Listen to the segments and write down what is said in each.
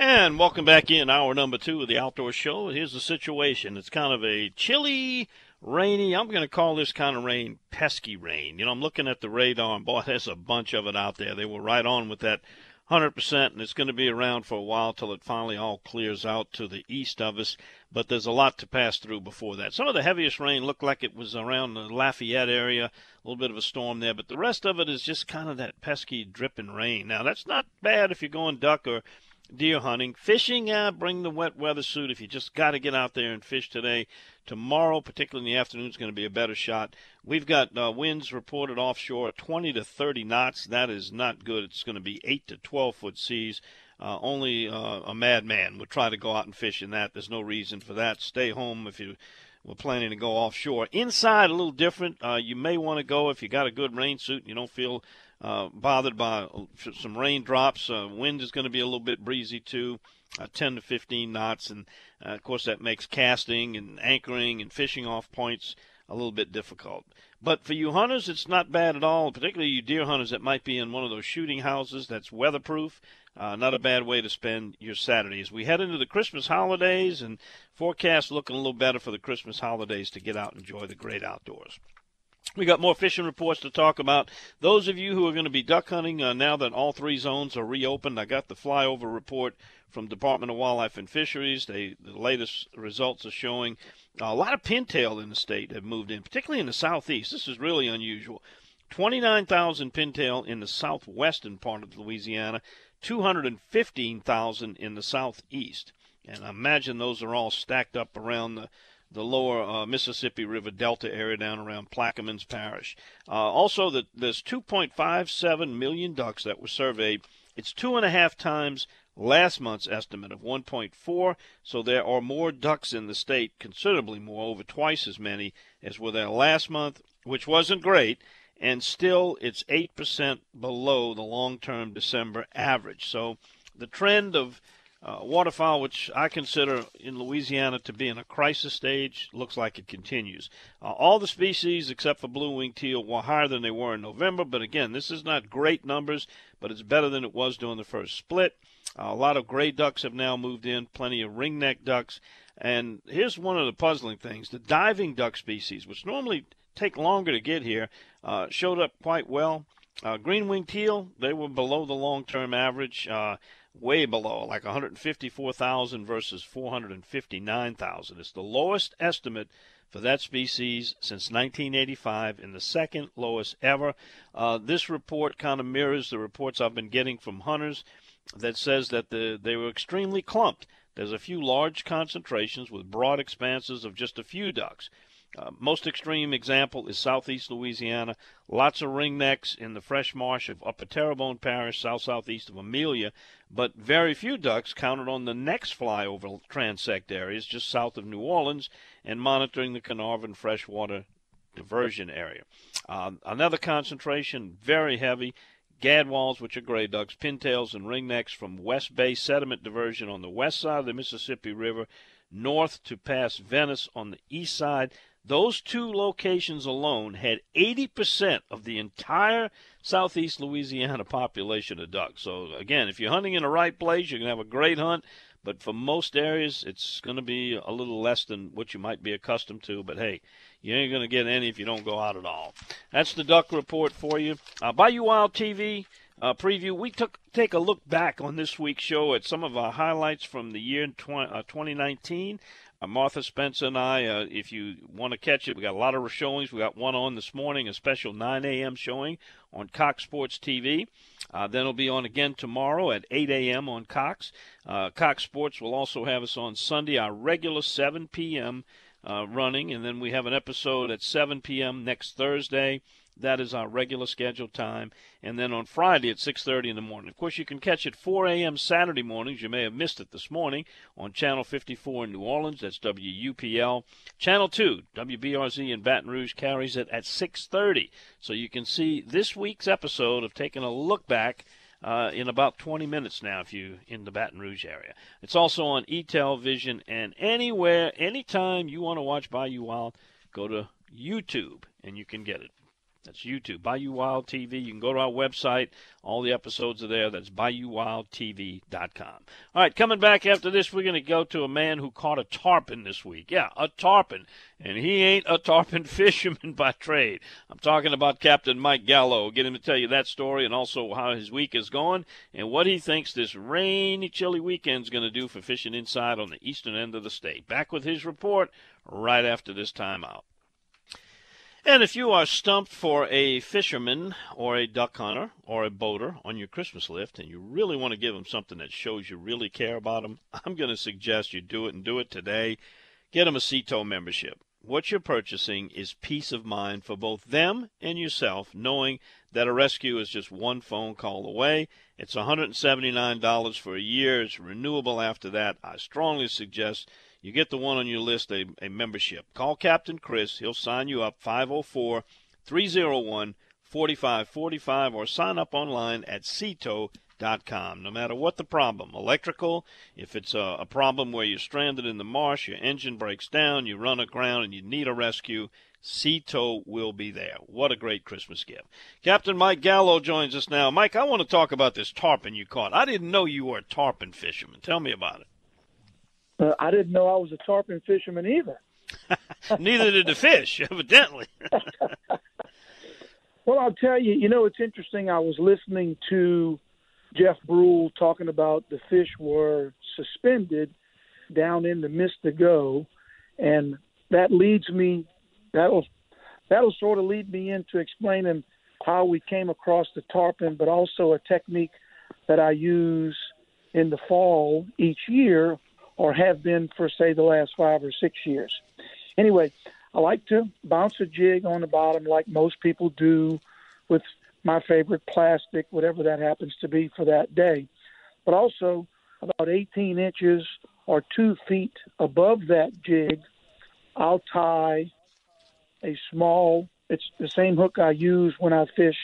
And welcome back in hour number two of the outdoor show. Here's the situation. It's kind of a chilly, rainy. I'm going to call this kind of rain pesky rain. You know, I'm looking at the radar and boy, there's a bunch of it out there. They were right on with that 100%, and it's going to be around for a while till it finally all clears out to the east of us. But there's a lot to pass through before that. Some of the heaviest rain looked like it was around the Lafayette area, a little bit of a storm there, but the rest of it is just kind of that pesky dripping rain. Now, that's not bad if you're going duck or deer hunting. Fishing, yeah, bring the wet weather suit if you just got to get out there and fish today. Tomorrow, particularly in the afternoon, is going to be a better shot. We've got uh, winds reported offshore at 20 to 30 knots. That is not good. It's going to be 8 to 12 foot seas. Uh, only uh, a madman would try to go out and fish in that. There's no reason for that. Stay home if you were planning to go offshore. Inside, a little different. Uh, you may want to go if you got a good rain suit and you don't feel uh, bothered by uh, some raindrops. Uh, wind is going to be a little bit breezy too uh, 10 to 15 knots. And uh, of course, that makes casting and anchoring and fishing off points a little bit difficult. But for you hunters, it's not bad at all, particularly you deer hunters that might be in one of those shooting houses that's weatherproof. Not a bad way to spend your Saturday. As we head into the Christmas holidays and forecast looking a little better for the Christmas holidays to get out and enjoy the great outdoors. We got more fishing reports to talk about. Those of you who are going to be duck hunting uh, now that all three zones are reopened, I got the flyover report from Department of Wildlife and Fisheries. They, the latest results are showing a lot of pintail in the state have moved in, particularly in the southeast. This is really unusual. 29,000 pintail in the southwestern part of Louisiana, 215,000 in the southeast. And I imagine those are all stacked up around the, the lower uh, Mississippi River Delta area down around Plaquemines Parish. Uh, also, the, there's 2.57 million ducks that were surveyed. It's two and a half times last month's estimate of 1.4, so there are more ducks in the state, considerably more, over twice as many as were there last month, which wasn't great, and still it's 8% below the long term December average. So the trend of uh, waterfowl, which I consider in Louisiana to be in a crisis stage, looks like it continues. Uh, all the species except for blue winged teal were higher than they were in November, but again, this is not great numbers, but it's better than it was during the first split. Uh, a lot of gray ducks have now moved in, plenty of ringneck ducks. And here's one of the puzzling things the diving duck species, which normally take longer to get here, uh, showed up quite well. Uh, green winged teal, they were below the long term average, way below, like 154,000 versus 459,000. It's the lowest estimate for that species since 1985 and the second lowest ever. Uh, this report kind of mirrors the reports I've been getting from hunters that says that the, they were extremely clumped. There's a few large concentrations with broad expanses of just a few ducks. Uh, most extreme example is southeast Louisiana. Lots of ringnecks in the fresh marsh of Upper Terrebonne Parish, south southeast of Amelia, but very few ducks counted on the next flyover transect areas just south of New Orleans and monitoring the Caernarvon freshwater diversion area. Uh, another concentration, very heavy, gadwalls, which are gray ducks, pintails, and ringnecks from West Bay sediment diversion on the west side of the Mississippi River, north to past Venice on the east side. Those two locations alone had 80% of the entire southeast Louisiana population of ducks. So, again, if you're hunting in the right place, you're going to have a great hunt. But for most areas, it's going to be a little less than what you might be accustomed to. But hey, you ain't going to get any if you don't go out at all. That's the duck report for you. Uh, Bayou Wild TV uh, preview. We took take a look back on this week's show at some of our highlights from the year 20, uh, 2019. Uh, Martha Spencer and I, uh, if you want to catch it, we got a lot of showings. We got one on this morning, a special 9 a.m. showing on Cox Sports TV. Uh, then it'll be on again tomorrow at 8 a.m. on Cox. Uh, Cox Sports will also have us on Sunday, our regular 7 p.m. Uh, running, and then we have an episode at 7 p.m. next Thursday. That is our regular scheduled time. And then on Friday at 6:30 in the morning. Of course, you can catch it 4 a.m. Saturday mornings. You may have missed it this morning on Channel 54 in New Orleans. That's WUPL. Channel 2, WBRZ in Baton Rouge carries it at 6:30. So you can see this week's episode of taking a look back uh, in about 20 minutes now if you in the Baton Rouge area. It's also on eTelevision and anywhere, anytime you want to watch Bayou Wild, go to YouTube and you can get it. That's YouTube, Bayou Wild TV. You can go to our website. All the episodes are there. That's BayouWildTV.com. All right, coming back after this, we're going to go to a man who caught a tarpon this week. Yeah, a tarpon. And he ain't a tarpon fisherman by trade. I'm talking about Captain Mike Gallo. Get him to tell you that story and also how his week is going and what he thinks this rainy, chilly weekend's going to do for fishing inside on the eastern end of the state. Back with his report right after this timeout. And if you are stumped for a fisherman or a duck hunter or a boater on your Christmas lift and you really want to give them something that shows you really care about them, I'm going to suggest you do it and do it today. Get them a Sea Tow membership. What you're purchasing is peace of mind for both them and yourself, knowing that a rescue is just one phone call away. It's $179 for a year. It's renewable after that. I strongly suggest you get the one on your list, a, a membership. Call Captain Chris. He'll sign you up 504 301 4545 or sign up online at seatow.com. No matter what the problem, electrical, if it's a, a problem where you're stranded in the marsh, your engine breaks down, you run aground, and you need a rescue, Sea Tow will be there. What a great Christmas gift. Captain Mike Gallo joins us now. Mike, I want to talk about this tarpon you caught. I didn't know you were a tarpon fisherman. Tell me about it. Uh, I didn't know I was a tarpon fisherman either. Neither did the fish, evidently. well, I'll tell you, you know, it's interesting. I was listening to Jeff Brule talking about the fish were suspended down in the Mystigo, and that leads me. That'll that'll sort of lead me into explaining how we came across the tarpon, but also a technique that I use in the fall each year or have been for, say, the last five or six years. Anyway, I like to bounce a jig on the bottom like most people do with my favorite plastic, whatever that happens to be for that day. But also, about 18 inches or two feet above that jig, I'll tie a small, it's the same hook I use when I fish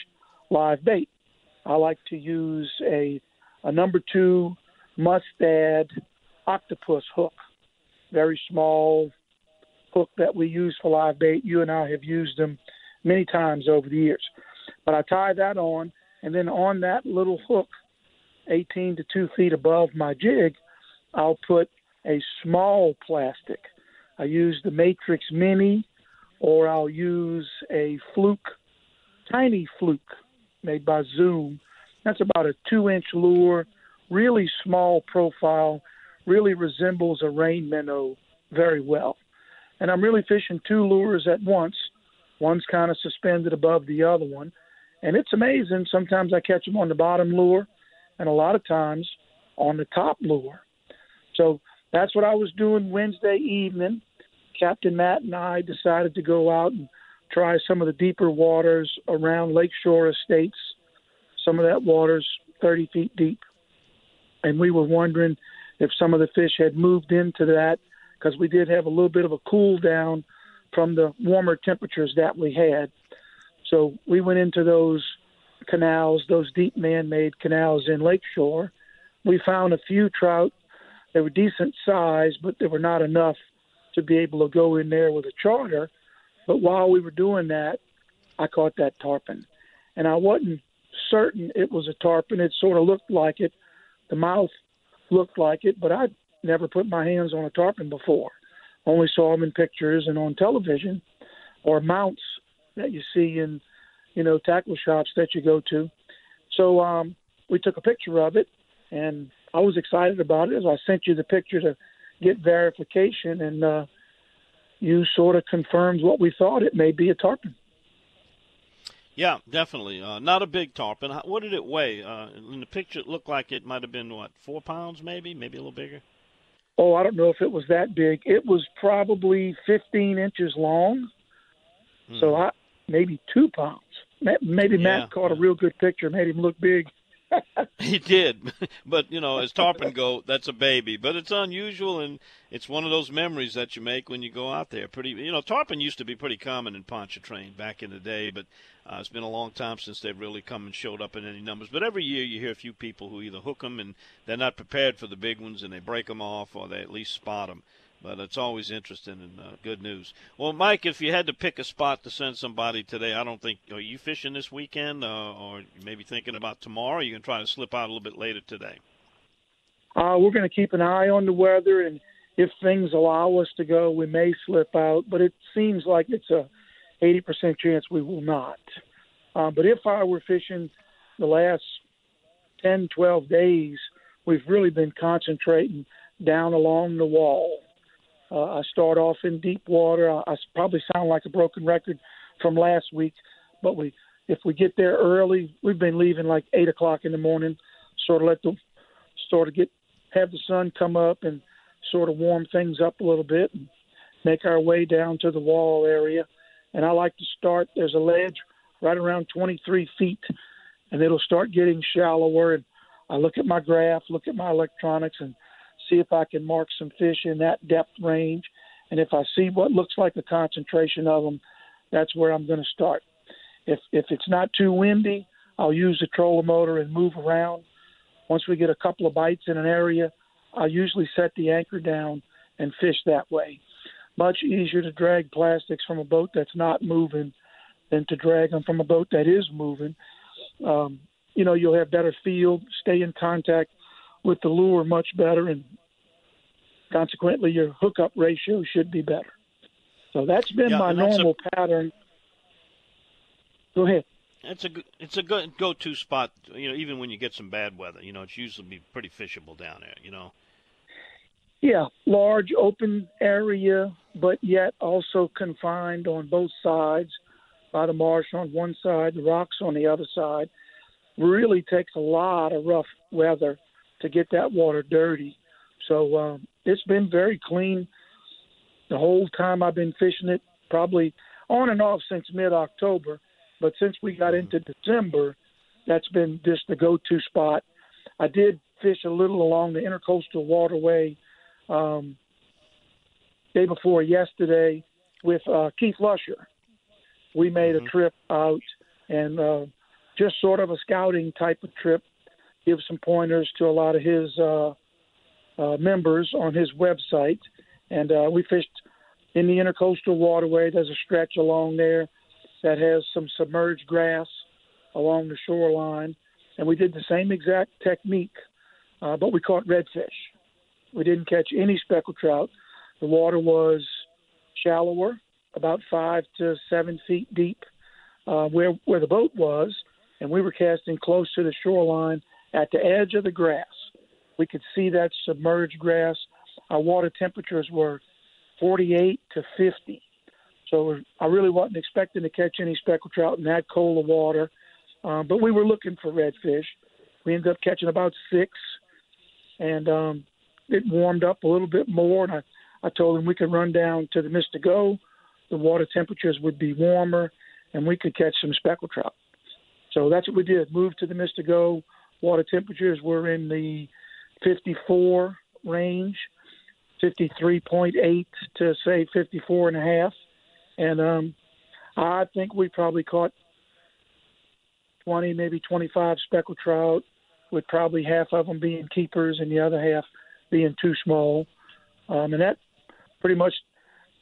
live bait. I like to use a, a number two mustad octopus hook, very small hook that we use for live bait. You and I have used them many times over the years. But I tie that on, and then on that little hook, 18 to 2 feet above my jig, I'll put a small plastic. I use the Matrix Mini, or I'll use a fluke, tiny fluke made by Zoom. That's about a two inch lure, really small profile, really resembles a rain minnow very well. And I'm really fishing two lures at once. One's kind of suspended above the other one. And it's amazing. Sometimes I catch them on the bottom lure, and a lot of times on the top lure. So that's what I was doing Wednesday evening. Captain Matt and I decided to go out and try some of the deeper waters around Lakeshore Estates. Some of that water's 30 feet deep. And we were wondering if some of the fish had moved into that because we did have a little bit of a cool down from the warmer temperatures that we had. So we went into those canals, those deep man-made canals in Lakeshore. We found a few trout. They were decent size, but they were not enough to be able to go in there with a charter. But while we were doing that, I caught that tarpon, and I wasn't certain it was a tarpon. It sort of looked like it. The mouth looked like it, but I'd never put my hands on a tarpon before. Only saw them in pictures and on television, or mounts that you see in, you know, tackle shops that you go to. So um, we took a picture of it, and I was excited about it. As I sent you the picture to get verification, and uh, you sort of confirmed what we thought it may be a tarpon. Yeah, definitely. Uh, not a big tarpon. What did it weigh? Uh, in the picture, it looked like it might have been what four pounds, maybe, maybe a little bigger. Oh, I don't know if it was that big. It was probably 15 inches long, hmm. so I maybe two pounds. Maybe Matt yeah. caught a real good picture, and made him look big. he did, but you know, as tarpon go, that's a baby. But it's unusual, and it's one of those memories that you make when you go out there. Pretty, you know, tarpon used to be pretty common in Pontchartrain back in the day, but uh, it's been a long time since they've really come and showed up in any numbers. But every year you hear a few people who either hook them and they're not prepared for the big ones, and they break them off, or they at least spot them but it's always interesting and uh, good news. Well, Mike, if you had to pick a spot to send somebody today, I don't think are you fishing this weekend, uh, or maybe thinking about tomorrow? you can try to slip out a little bit later today. Uh, we're going to keep an eye on the weather, and if things allow us to go, we may slip out. But it seems like it's a 80% chance we will not. Uh, but if I were fishing the last 10, 12 days, we've really been concentrating down along the wall. Uh, I start off in deep water. I, I probably sound like a broken record from last week, but we if we get there early, we've been leaving like eight o'clock in the morning, sort of let the sort of get have the sun come up and sort of warm things up a little bit and make our way down to the wall area. And I like to start. There's a ledge right around 23 feet, and it'll start getting shallower. And I look at my graph, look at my electronics, and see if I can mark some fish in that depth range. And if I see what looks like a concentration of them, that's where I'm going to start. If if it's not too windy, I'll use the trolling motor and move around. Once we get a couple of bites in an area, I'll usually set the anchor down and fish that way. Much easier to drag plastics from a boat that's not moving than to drag them from a boat that is moving. Um, you know, you'll have better feel, stay in contact with the lure much better, and consequently, your hookup ratio should be better. So that's been yeah, my normal a, pattern. Go ahead. It's a it's a good go-to spot. You know, even when you get some bad weather, you know, it's usually be pretty fishable down there. You know. Yeah, large open area, but yet also confined on both sides by the marsh on one side, the rocks on the other side. Really takes a lot of rough weather to get that water dirty. So um, it's been very clean the whole time I've been fishing it, probably on and off since mid October. But since we got into December, that's been just the go to spot. I did fish a little along the intercoastal waterway um, day before yesterday with uh, Keith Lusher. We made mm-hmm. a trip out and uh, just sort of a scouting type of trip give some pointers to a lot of his uh, uh, members on his website. And uh, we fished in the intercoastal waterway. There's a stretch along there that has some submerged grass along the shoreline. And we did the same exact technique, uh, but we caught redfish. We didn't catch any speckled trout. The water was shallower, about five to seven feet deep, uh, where where the boat was, and we were casting close to the shoreline at the edge of the grass. We could see that submerged grass. Our water temperatures were 48 to 50. So I really wasn't expecting to catch any speckled trout in that cold of water, um, but we were looking for redfish. We ended up catching about six, and um, it warmed up a little bit more. And I, I told him we could run down to the Mystigo. The water temperatures would be warmer, and we could catch some speckled trout. So that's what we did. Moved to the Mystigo water temperatures were in the 54 range, 53.8 to say 54 and a half. And um, I think we probably caught 20, maybe 25 speckled trout, with probably half of them being keepers and the other half being too small. Um, and that pretty much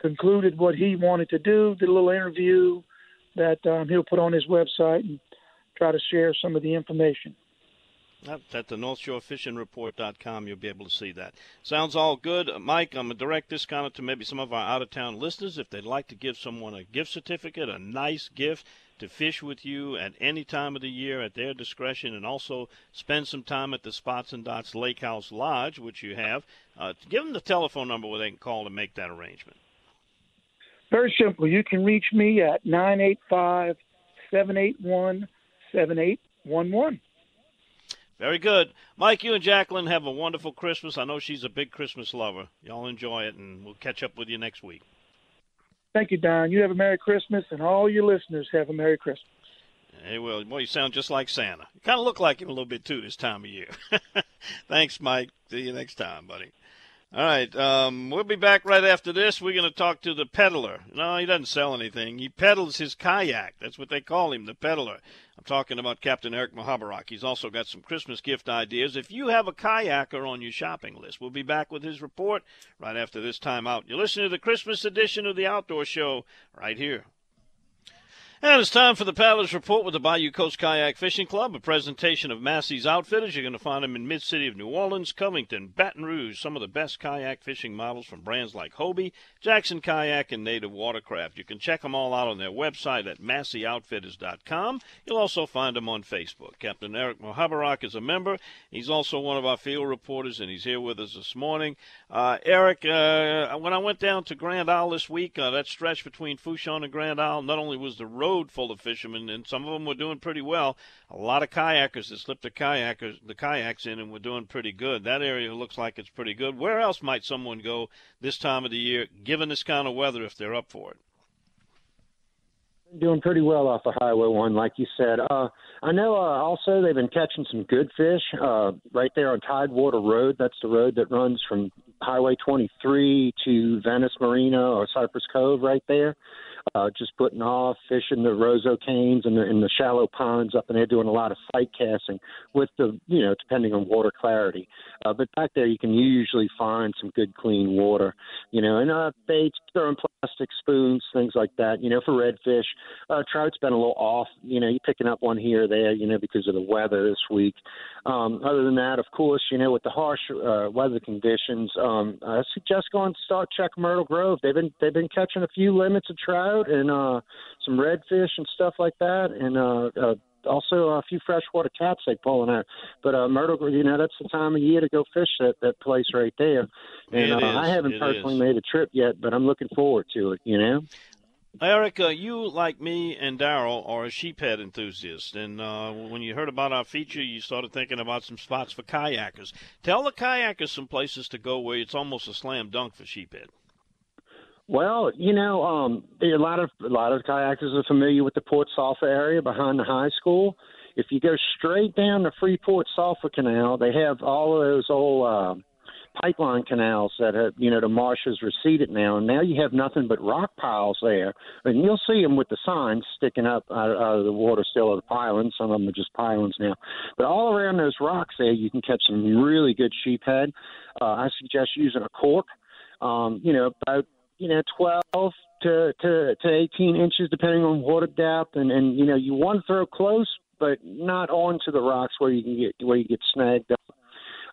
concluded what he wanted to do. Did a little interview that um, he'll put on his website and try to share some of the information. At the NorthshoreFishingReport.com, you'll be able to see that. Sounds all good. Mike, I'm going to direct this of to maybe some of our out of town listeners. If they'd like to give someone a gift certificate, a nice gift to fish with you at any time of the year at their discretion, and also spend some time at the Spots and Dots Lake House Lodge, which you have, uh, give them the telephone number where they can call to make that arrangement. Very simple. You can reach me at 985 781 7811. Very good. Mike, you and Jacqueline have a wonderful Christmas. I know she's a big Christmas lover. Y'all enjoy it, and we'll catch up with you next week. Thank you, Don. You have a Merry Christmas, and all your listeners have a Merry Christmas. Hey, well, boy, you sound just like Santa. You kind of look like him a little bit too this time of year. Thanks, Mike. See you next time, buddy. All right, um, we'll be back right after this. We're going to talk to the peddler. No, he doesn't sell anything. He peddles his kayak. That's what they call him, the peddler. I'm talking about Captain Eric Mahabarak. He's also got some Christmas gift ideas. If you have a kayaker on your shopping list, we'll be back with his report right after this time out. You're listening to the Christmas edition of the Outdoor Show right here and it's time for the Paddlers Report with the Bayou Coast Kayak Fishing Club, a presentation of Massey's Outfitters. You're going to find them in mid-city of New Orleans, Covington, Baton Rouge, some of the best kayak fishing models from brands like Hobie, Jackson Kayak, and Native Watercraft. You can check them all out on their website at MasseyOutfitters.com. You'll also find them on Facebook. Captain Eric Mohabarak is a member. He's also one of our field reporters, and he's here with us this morning. Uh, Eric, uh, when I went down to Grand Isle this week, uh, that stretch between Fourchon and Grand Isle, not only was the road road full of fishermen, and some of them were doing pretty well. A lot of kayakers that slipped the kayakers the kayaks in and were doing pretty good. That area looks like it's pretty good. Where else might someone go this time of the year, given this kind of weather, if they're up for it? doing pretty well off of Highway One, like you said. Uh, I know. Uh, also, they've been catching some good fish uh, right there on Tidewater Road. That's the road that runs from Highway 23 to Venice Marina or Cypress Cove, right there uh, just putting off, fishing the roseau canes and the, and the shallow ponds up in there, doing a lot of sight casting with the, you know, depending on water clarity. Uh, but back there, you can usually find some good clean water, you know, and uh, baits, throwing plastic spoons, things like that, you know, for redfish. Uh, trout's been a little off, you know, you're picking up one here or there, you know, because of the weather this week. Um, other than that, of course, you know, with the harsh uh, weather conditions, um, I suggest going to start check Myrtle Grove. They've been they've been catching a few limits of trout and uh, some redfish and stuff like that, and uh, uh, also a few freshwater cats they pulling out. But uh, Myrtle, you know, that's the time of year to go fish that that place right there. And uh, I haven't it personally is. made a trip yet, but I'm looking forward to it. You know. Erica, you like me and Daryl are a sheephead enthusiast, and uh, when you heard about our feature, you started thinking about some spots for kayakers. Tell the kayakers some places to go where it's almost a slam dunk for sheephead. Well, you know, um, a lot of a lot of kayakers are familiar with the Port Sulphur area behind the high school. If you go straight down the Freeport Sulphur Canal, they have all of those old uh, pipeline canals that have, you know, the marsh has receded now, and now you have nothing but rock piles there. And you'll see them with the signs sticking up out, out of the water still of the pilings. Some of them are just pilings now. But all around those rocks there, you can catch some really good sheephead. Uh, I suggest using a cork. Um, you know, about you know, 12 to, to, to 18 inches, depending on water depth. And, and, you know, you want to throw close, but not onto the rocks where you can get, where you get snagged.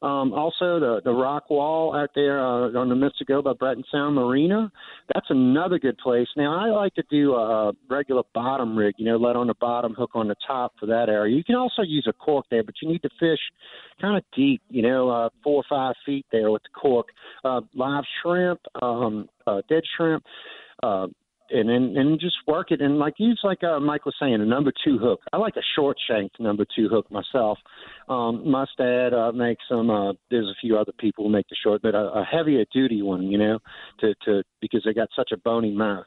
Um, also, the the rock wall out there uh, on the by Breton Sound Marina. That's another good place. Now, I like to do a regular bottom rig. You know, let on the bottom, hook on the top for that area. You can also use a cork there, but you need to fish kind of deep. You know, uh, four or five feet there with the cork. Uh, live shrimp, um, uh, dead shrimp. Uh, and then and just work it and like use like uh, Mike was saying a number two hook. I like a short shanked number two hook myself. Um, Mustad uh, makes some. Uh, there's a few other people who make the short, but a, a heavier duty one, you know, to to because they got such a bony mouth.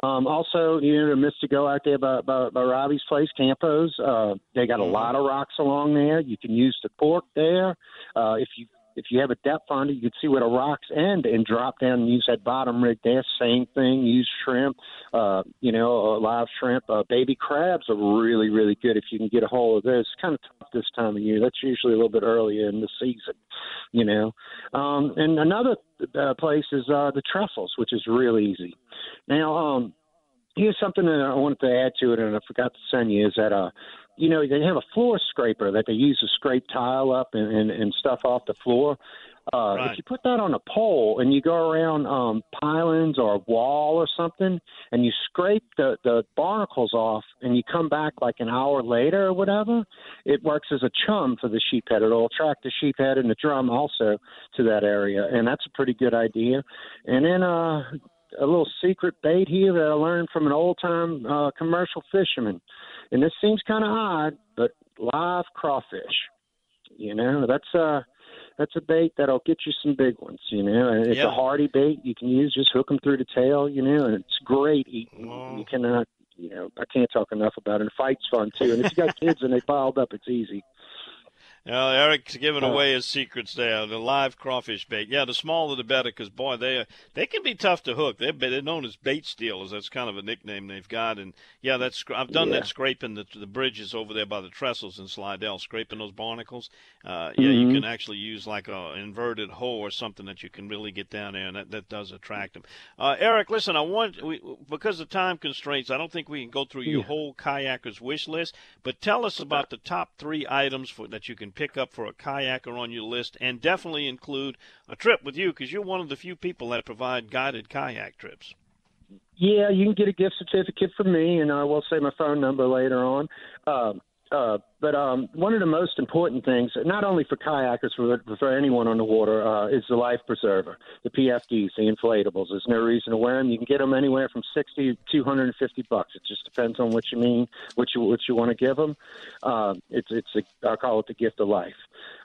Um, also, you know, the Mystico out there by, by, by Robbie's place, Campos. Uh, they got a lot of rocks along there. You can use the cork there. Uh, if you if you have a depth finder, you can see where the rocks end and drop down and use that bottom rig there. Same thing. Use shrimp, uh, you know, live shrimp. Uh, baby crabs are really, really good if you can get a hold of those. It's kind of tough this time of year. That's usually a little bit earlier in the season, you know. Um, and another uh, place is uh, the trestles, which is real easy. Now, um, here's something that I wanted to add to it, and I forgot to send you is that uh, you know, they have a floor scraper that they use to scrape tile up and, and, and stuff off the floor. Uh, Right. If you put that on a pole and you go around um, pilings or a wall or something, and you scrape the, the barnacles off, and you come back like an hour later or whatever, it works as a chum for the sheephead. It'll attract the sheephead and the drum also to that area, and that's a pretty good idea. And then uh, a little secret bait here that I learned from an old time uh, commercial fisherman and this seems kind of odd, but live crawfish. You know, that's a that's a bait that'll get you some big ones. You know, and it's Yeah. a hardy bait you can use. Just hook them through the tail. You know, and it's great eating. Oh. You can uh, you know, I can't talk enough about it. And fight's fun too. And if you got kids and they piled up, it's easy. Well, Eric's giving uh, away his secrets there. The live crawfish bait. Yeah, the smaller the better, because boy, they they can be tough to hook. They're, they're known as bait stealers. That's kind of a nickname they've got. And yeah, that's I've done yeah. that scraping the the bridges over there by the trestles in Slidell, scraping those barnacles. Uh, yeah, mm-hmm. you can actually use like a inverted hoe or something that you can really get down there, and that, that does attract them. Uh, Eric, listen, I want we, because of time constraints, I don't think we can go through your yeah. whole kayaker's wish list. But tell us about the top three items for that you can pick up for a kayaker on your list, and definitely include a trip with you because you're one of the few people that provide guided kayak trips. Yeah, you can get a gift certificate from me, and I will say my phone number later on. Um, uh, but um, one of the most important things, not only for kayakers, for, for anyone on the water, uh, is the life preserver, the PFDs, the inflatables. There's no reason to wear them. You can get them anywhere from 60 to 250 bucks. It just depends on what you mean, what you what you want to give them. Uh, it's it's a, I call it the gift of life.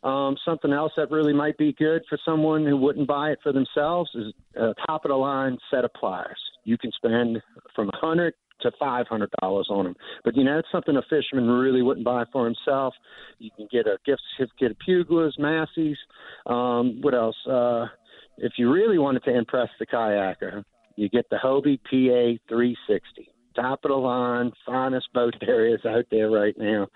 Um, something else that really might be good for someone who wouldn't buy it for themselves is a top of the line set of pliers. You can spend from a hundred to five hundred dollars on them. But you know, it's something a fisherman really wouldn't buy for himself. You can get a gift certificate of Puglia's, Massey's. Um, what else? Uh, if you really wanted to impress the kayaker, you get the Hobie PA 360. Top of the line, finest boat there is out there right now.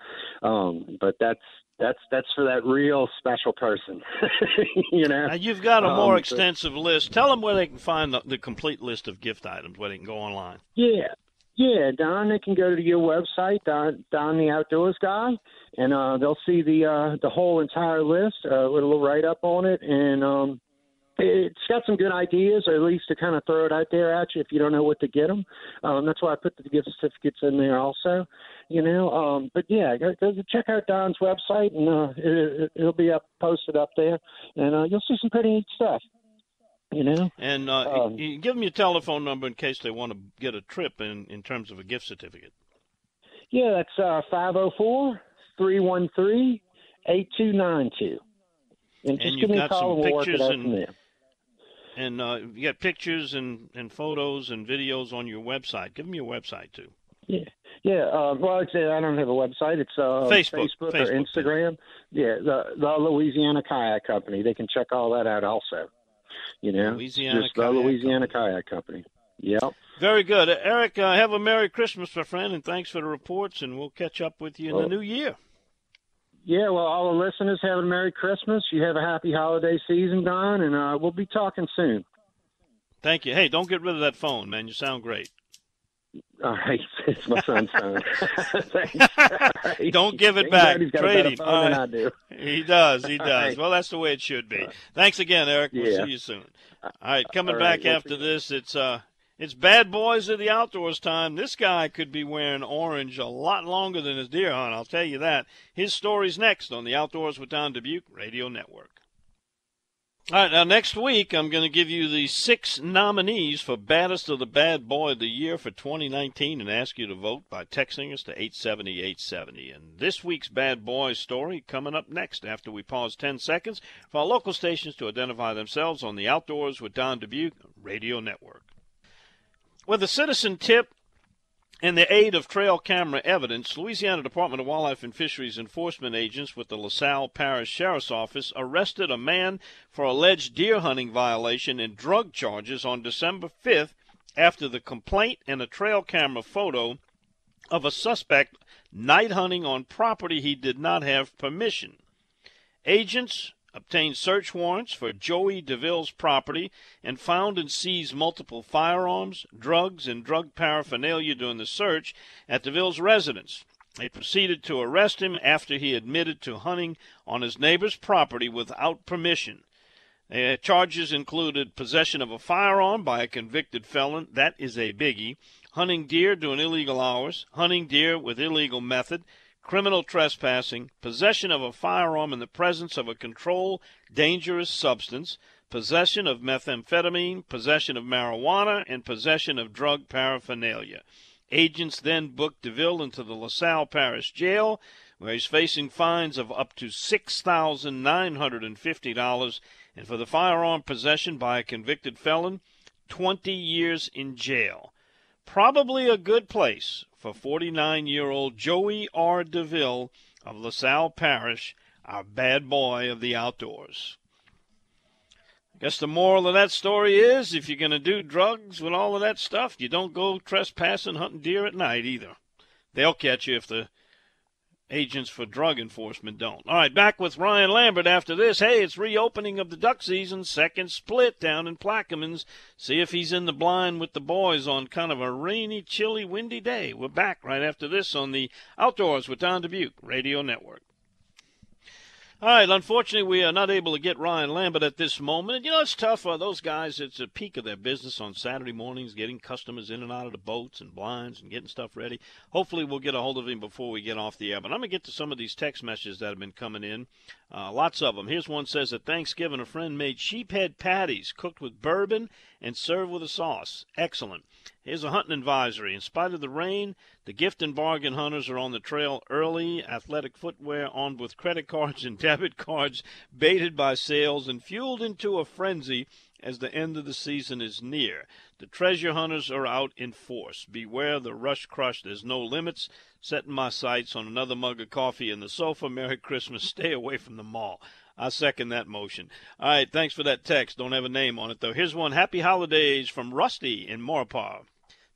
Um, but that's that's that's for that real special person. you know. Now you've got a more um, extensive list. Tell them where they can find the, the, complete list of gift items, where they can go online. Yeah, yeah, Don, they can go to your website, Don, Don the Outdoors Guy, and uh, they'll see the uh, the whole entire list uh, with a little write up on it, and um, it's got some good ideas, or at least to kind of throw it out there at you if you don't know what to get them. Um, that's why I put the gift certificates in there also, you know. Um, but yeah, go, go check out Don's website, and uh, it, it'll be up posted up there, and uh, you'll see some pretty neat stuff you know. And uh, um, give them your telephone number in case they want to get a trip in in terms of a gift certificate. Yeah, that's uh, five zero oh four three one three eight two nine two. And just give me a call and we'll work it out and, from there. And uh, you got pictures and, and photos and videos on your website. Give them your website too. Yeah, yeah. Uh, well, I don't have a website. It's uh, Facebook, Facebook, Facebook, or Instagram. Yeah, the the Louisiana Kayak Company. They can check all that out also. You know, Louisiana just the Louisiana Company. Kayak Company. Yep. Very good, Eric. Uh, have a Merry Christmas, my friend, and thanks for the reports. And we'll catch up with you in well, the new year. Yeah, well, all the listeners have a Merry Christmas. You have a happy holiday season, Don, and uh, we'll be talking soon. Thank you. Hey, don't get rid of that phone, man. You sound great. All right, it's my son's phone. right. Don't give it back. He's got Trade a better phone than I do. He does. He does. Right. Well, that's the way it should be. Thanks again, Eric. We'll yeah. see you soon. All right, coming All right, back after this, it's uh, it's bad boys of the outdoors time. This guy could be wearing orange a lot longer than his deer hunt. I'll tell you that. His story's next on the Outdoors with Don Dubuc Radio Network. All right, now next week I'm going to give you the six nominees for Baddest of the Bad Boy of the Year for 2019 and ask you to vote by texting us to 870 870. And this week's Bad Boy story coming up next after we pause 10 seconds for our local stations to identify themselves on the Outdoors with Don Dubuc Radio Network. With a citizen tip in the aid of trail camera evidence, Louisiana Department of Wildlife and Fisheries enforcement agents with the LaSalle Parish Sheriff's Office arrested a man for alleged deer hunting violation and drug charges on December 5th after the complaint and a trail camera photo of a suspect night hunting on property he did not have permission. Agents obtained search warrants for Joey DeVille's property, and found and seized multiple firearms, drugs, and drug paraphernalia during the search at DeVille's residence. They proceeded to arrest him after he admitted to hunting on his neighbor's property without permission. The charges included possession of a firearm by a convicted felon, that is a biggie, hunting deer during illegal hours, hunting deer with illegal method, criminal trespassing, possession of a firearm in the presence of a controlled dangerous substance, possession of methamphetamine, possession of marijuana, and possession of drug paraphernalia. Agents then booked DeVille into the LaSalle Parish Jail, where he's facing fines of up to $6,950, and for the firearm possession by a convicted felon, 20 years in jail. Probably a good place for 49 year old Joey R. DeVille of LaSalle Parish, our bad boy of the outdoors. I guess the moral of that story is if you're going to do drugs with all of that stuff, you don't go trespassing hunting deer at night either. They'll catch you if the agents for drug enforcement don't. All right, back with Ryan Lambert after this. Hey, it's reopening of the duck season, second split down in Plaquemines. See if he's in the blind with the boys on kind of a rainy, chilly, windy day. We're back right after this on the Outdoors with Don Dubuc Radio Network. All right, unfortunately, we are not able to get Ryan Lambert at this moment. And, You know, it's tough for those guys. It's a peak of their business on Saturday mornings, getting customers in and out of the boats and blinds and getting stuff ready. Hopefully, we'll get a hold of him before we get off the air. But I'm going to get to some of these text messages that have been coming in. Uh, lots of them. Here's one says at Thanksgiving, a friend made sheephead patties cooked with bourbon and served with a sauce. Excellent. Here's a hunting advisory. In spite of the rain, the gift and bargain hunters are on the trail early, athletic footwear armed with credit cards and debit cards, baited by sales and fueled into a frenzy as the end of the season is near. The treasure hunters are out in force. Beware the rush crush. There's no limits. Setting my sights on another mug of coffee in the sofa. Merry Christmas. Stay away from the mall. I second that motion. All right, thanks for that text. Don't have a name on it, though. Here's one Happy Holidays from Rusty in Maurepas.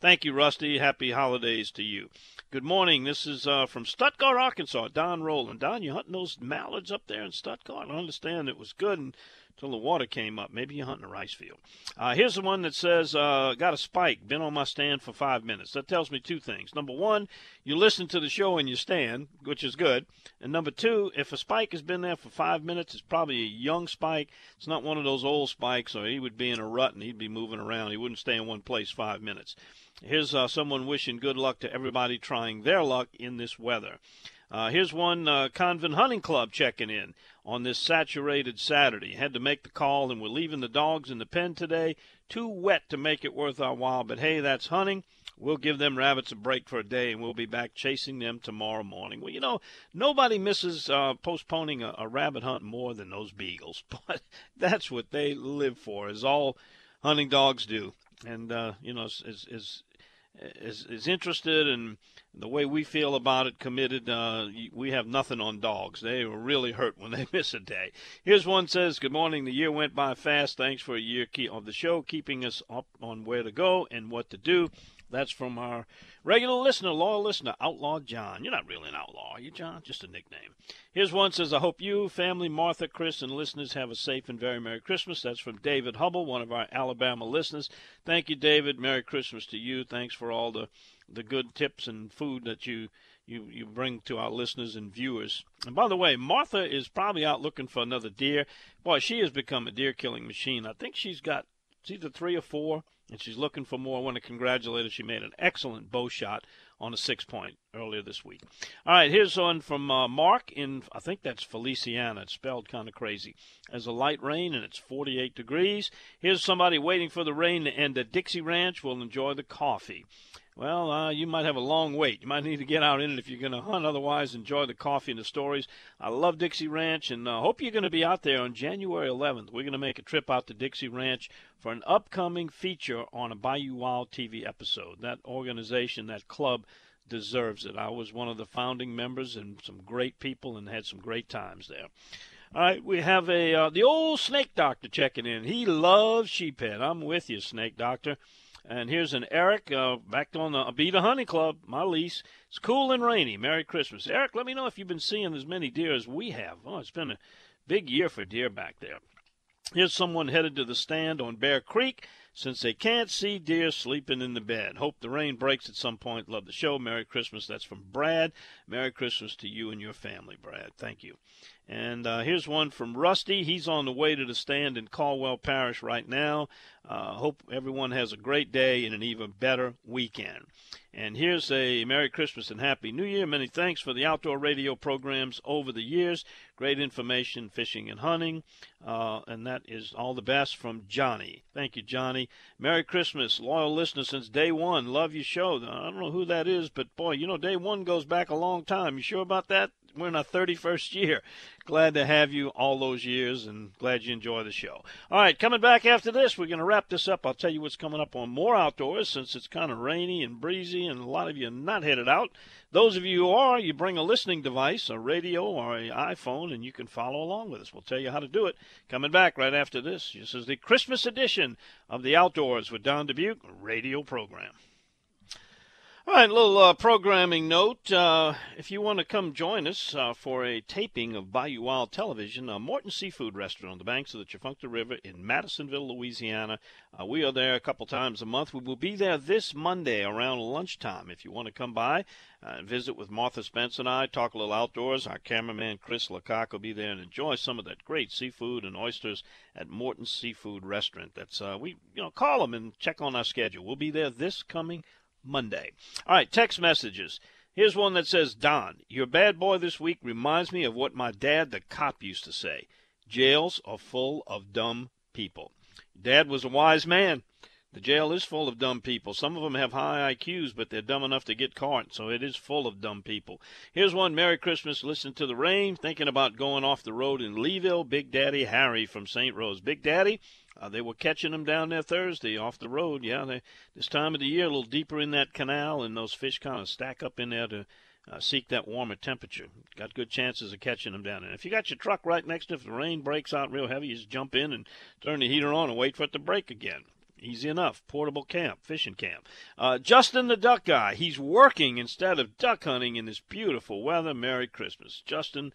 Thank you, Rusty. Happy holidays to you. Good morning. This is uh, from Stuttgart, Arkansas. Don Rowland. Don, you hunting those mallards up there in Stuttgart? I understand it was good until the water came up. Maybe you're hunting a rice field. Uh, here's the one that says, uh, got a spike, been on my stand for five minutes. That tells me two things. Number one, you listen to the show in your stand, which is good. And number two, if a spike has been there for five minutes, it's probably a young spike. It's not one of those old spikes, or he would be in a rut and he'd be moving around. He wouldn't stay in one place five minutes. Here's uh, someone wishing good luck to everybody trying their luck in this weather. Uh, here's one uh, Convent Hunting Club checking in on this saturated Saturday. Had to make the call, and we're leaving the dogs in the pen today. Too wet to make it worth our while, but hey, that's hunting. We'll give them rabbits a break for a day, and we'll be back chasing them tomorrow morning. Well, you know, nobody misses uh, postponing a, a rabbit hunt more than those beagles, but that's what they live for, as all hunting dogs do. And uh, you know, is is is is interested in the way we feel about it, committed. Uh, we have nothing on dogs. They will really hurt when they miss a day. Here's one says, "Good morning. The year went by fast. Thanks for a year of the show, keeping us up on where to go and what to do." That's from our regular listener, loyal listener, Outlaw John. You're not really an outlaw, are you, John? Just a nickname. Here's one says, I hope you, family, Martha, Chris, and listeners have a safe and very Merry Christmas. That's from David Hubble, one of our Alabama listeners. Thank you, David. Merry Christmas to you. Thanks for all the, the good tips and food that you, you, you bring to our listeners and viewers. And by the way, Martha is probably out looking for another deer. Boy, she has become a deer killing machine. I think she's got it's either three or four and she's looking for more. I want to congratulate her. She made an excellent bow shot on a six point earlier this week. All right, here's one from uh, Mark in, I think that's Feliciana. It's spelled kind of crazy. As a light rain and it's 48 degrees. Here's somebody waiting for the rain to end at Dixie Ranch. will enjoy the coffee. Well, uh, you might have a long wait. You might need to get out in it if you're going to hunt. Otherwise, enjoy the coffee and the stories. I love Dixie Ranch, and uh, hope you're going to be out there on January 11th. We're going to make a trip out to Dixie Ranch for an upcoming feature on a Bayou Wild TV episode. That organization, that club, deserves it. I was one of the founding members, and some great people, and had some great times there. All right, we have a uh, the old snake doctor checking in. He loves sheephead. I'm with you, snake doctor. And here's an Eric uh, back on the Abita Hunting Club, my lease. It's cool and rainy. Merry Christmas. Eric, let me know if you've been seeing as many deer as we have. Oh, it's been a big year for deer back there. Here's someone headed to the stand on Bear Creek since they can't see deer sleeping in the bed. Hope the rain breaks at some point. Love the show. Merry Christmas. That's from Brad. Merry Christmas to you and your family, Brad. Thank you. And uh, here's one from Rusty. He's on the way to the stand in Caldwell Parish right now. Uh, hope everyone has a great day and an even better weekend. And here's a Merry Christmas and Happy New Year. Many thanks for the outdoor radio programs over the years. Great information, fishing and hunting. Uh, and that is all the best from Johnny. Thank you, Johnny. Merry Christmas. Loyal listener since day one. Love your show. I don't know who that is, but boy, you know, day one goes back a long time. You sure about that, we're in our 31st year. Glad to have you all those years and glad you enjoy the show. All right, coming back after this, we're going to wrap this up. I'll tell you what's coming up on more outdoors since it's kind of rainy and breezy and a lot of you are not headed out. Those of you who are, you bring a listening device, a radio or an iPhone, and you can follow along with us. We'll tell you how to do it. Coming back right after this. This is the Christmas edition of the Outdoors with Don Dubuc radio program. All right, a little uh, programming note. Uh, if you want to come join us uh, for a taping of Bayou Wild Television, uh, Morton Seafood Restaurant on the banks of the Tchefuncte River in Madisonville, Louisiana. Uh, we are there a couple times a month. We will be there this Monday around lunchtime. If you want to come by uh, and visit with Martha Spence and I, talk a little outdoors, our cameraman Chris Lecoq will be there and enjoy some of that great seafood and oysters at Morton Seafood Restaurant. That's we you know call them and check on our schedule. We'll be there this coming Monday. All right, text messages. Here's one that says, Don, your bad boy this week reminds me of what my dad, the cop, used to say jails are full of dumb people. Dad was a wise man. The jail is full of dumb people. Some of them have high IQs, but they're dumb enough to get caught, so it is full of dumb people. Here's one Merry Christmas, listen to the rain, thinking about going off the road in Leeville. Big Daddy Harry from St. Rose. Big Daddy, uh, they were catching them down there Thursday off the road. Yeah, they, this time of the year, a little deeper in that canal, and those fish kind of stack up in there to uh, seek that warmer temperature. Got good chances of catching them down there. If you got your truck right next to it, if the rain breaks out real heavy, you just jump in and turn the heater on and wait for it to break again. Easy enough. Portable camp, fishing camp. Uh, Justin the duck guy. He's working instead of duck hunting in this beautiful weather. Merry Christmas. Justin,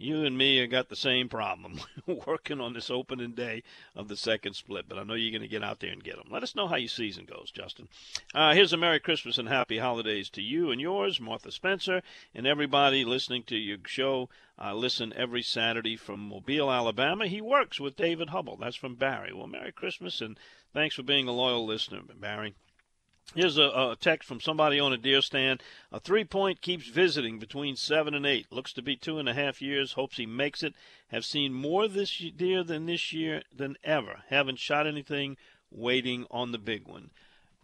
you and me have got the same problem working on this opening day of the second split, but I know you're going to get out there and get them. Let us know how your season goes, Justin. Uh, here's a Merry Christmas and Happy Holidays to you and yours, Martha Spencer, and everybody listening to your show. Uh, listen every Saturday from Mobile, Alabama. He works with David Hubble. That's from Barry. Well, Merry Christmas and thanks for being a loyal listener, Barry. Here's a, a, text from somebody on a deer stand. A three point keeps visiting between seven and eight. Looks to be two and a half years. Hopes he makes it. Have seen more this deer than this year than ever. Haven't shot anything. Waiting on the big one.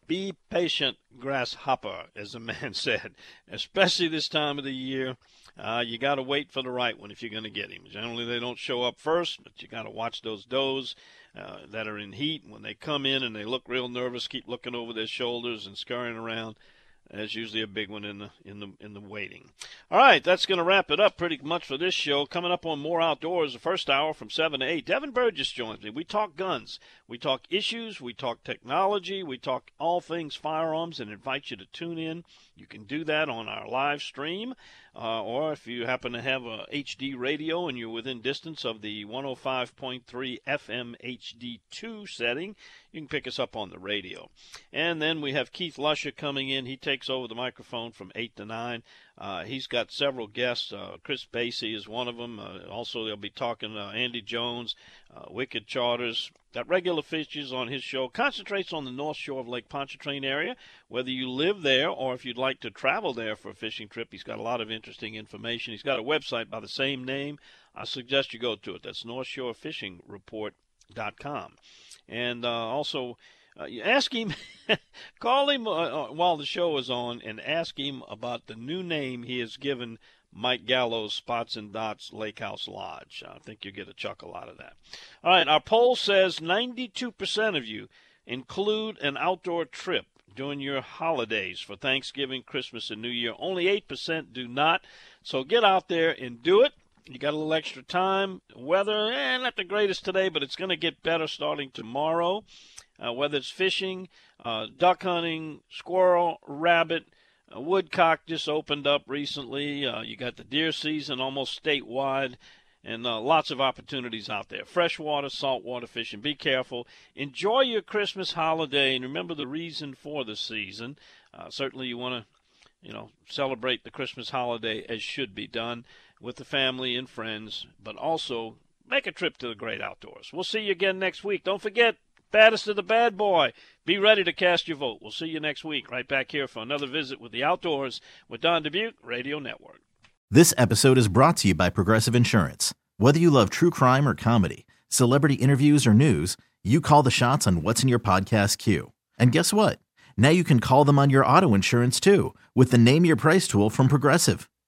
Be patient, grasshopper, as the man said, especially this time of the year. Uh, you got to wait for the right one if you're going to get him. Generally, they don't show up first, but you got to watch those does uh, that are in heat. When they come in and they look real nervous, keep looking over their shoulders and scurrying around. There's usually a big one in the in the in the waiting. All right, that's going to wrap it up pretty much for this show. Coming up on more outdoors, the first hour from seven to eight. Devin Burgess joins me. We talk guns, we talk issues, we talk technology, we talk all things firearms, and invite you to tune in. You can do that on our live stream. Uh, or if you happen to have a HD radio and you're within distance of the 105.3 FM HD2 setting, you can pick us up on the radio. And then we have Keith Lusher coming in. He takes over the microphone from 8 to 9. Uh, he's got several guests. Uh, Chris Basie is one of them. Uh, also, they'll be talking uh, Andy Jones, uh, Wicked Charters. Got regular features on his show. Concentrates on the north shore of Lake Pontchartrain area. Whether you live there or if you'd like to travel there for a fishing trip, he's got a lot of interesting information. He's got a website by the same name. I suggest you go to it. That's NorthShoreFishingReport.com. And uh, also, uh, ask him, call him uh, uh, while the show is on, and ask him about the new name he has given Mike Gallo's Spots and Dots Lake House Lodge. I think you'll get a chuckle out of that. All right, our poll says 92% of you include an outdoor trip during your holidays for Thanksgiving, Christmas, and New Year. Only 8% do not. So get out there and do it. You got a little extra time. Weather, eh, not the greatest today, but it's going to get better starting tomorrow uh, whether it's fishing, uh, duck hunting, squirrel, rabbit, uh, woodcock just opened up recently. Uh, you got the deer season almost statewide. And uh, lots of opportunities out there. Freshwater, saltwater fishing. Be careful. Enjoy your Christmas holiday and remember the reason for the season. Uh, certainly, you want to you know, celebrate the Christmas holiday as should be done with the family and friends, but also make a trip to the great outdoors. We'll see you again next week. Don't forget, baddest of the bad boy. Be ready to cast your vote. We'll see you next week, right back here for another visit with the Outdoors with Don Dubuc Radio Network. This episode is brought to you by Progressive Insurance. Whether you love true crime or comedy, celebrity interviews or news, you call the shots on what's in your podcast queue. And guess what? Now you can call them on your auto insurance too with the Name Your Price tool from Progressive.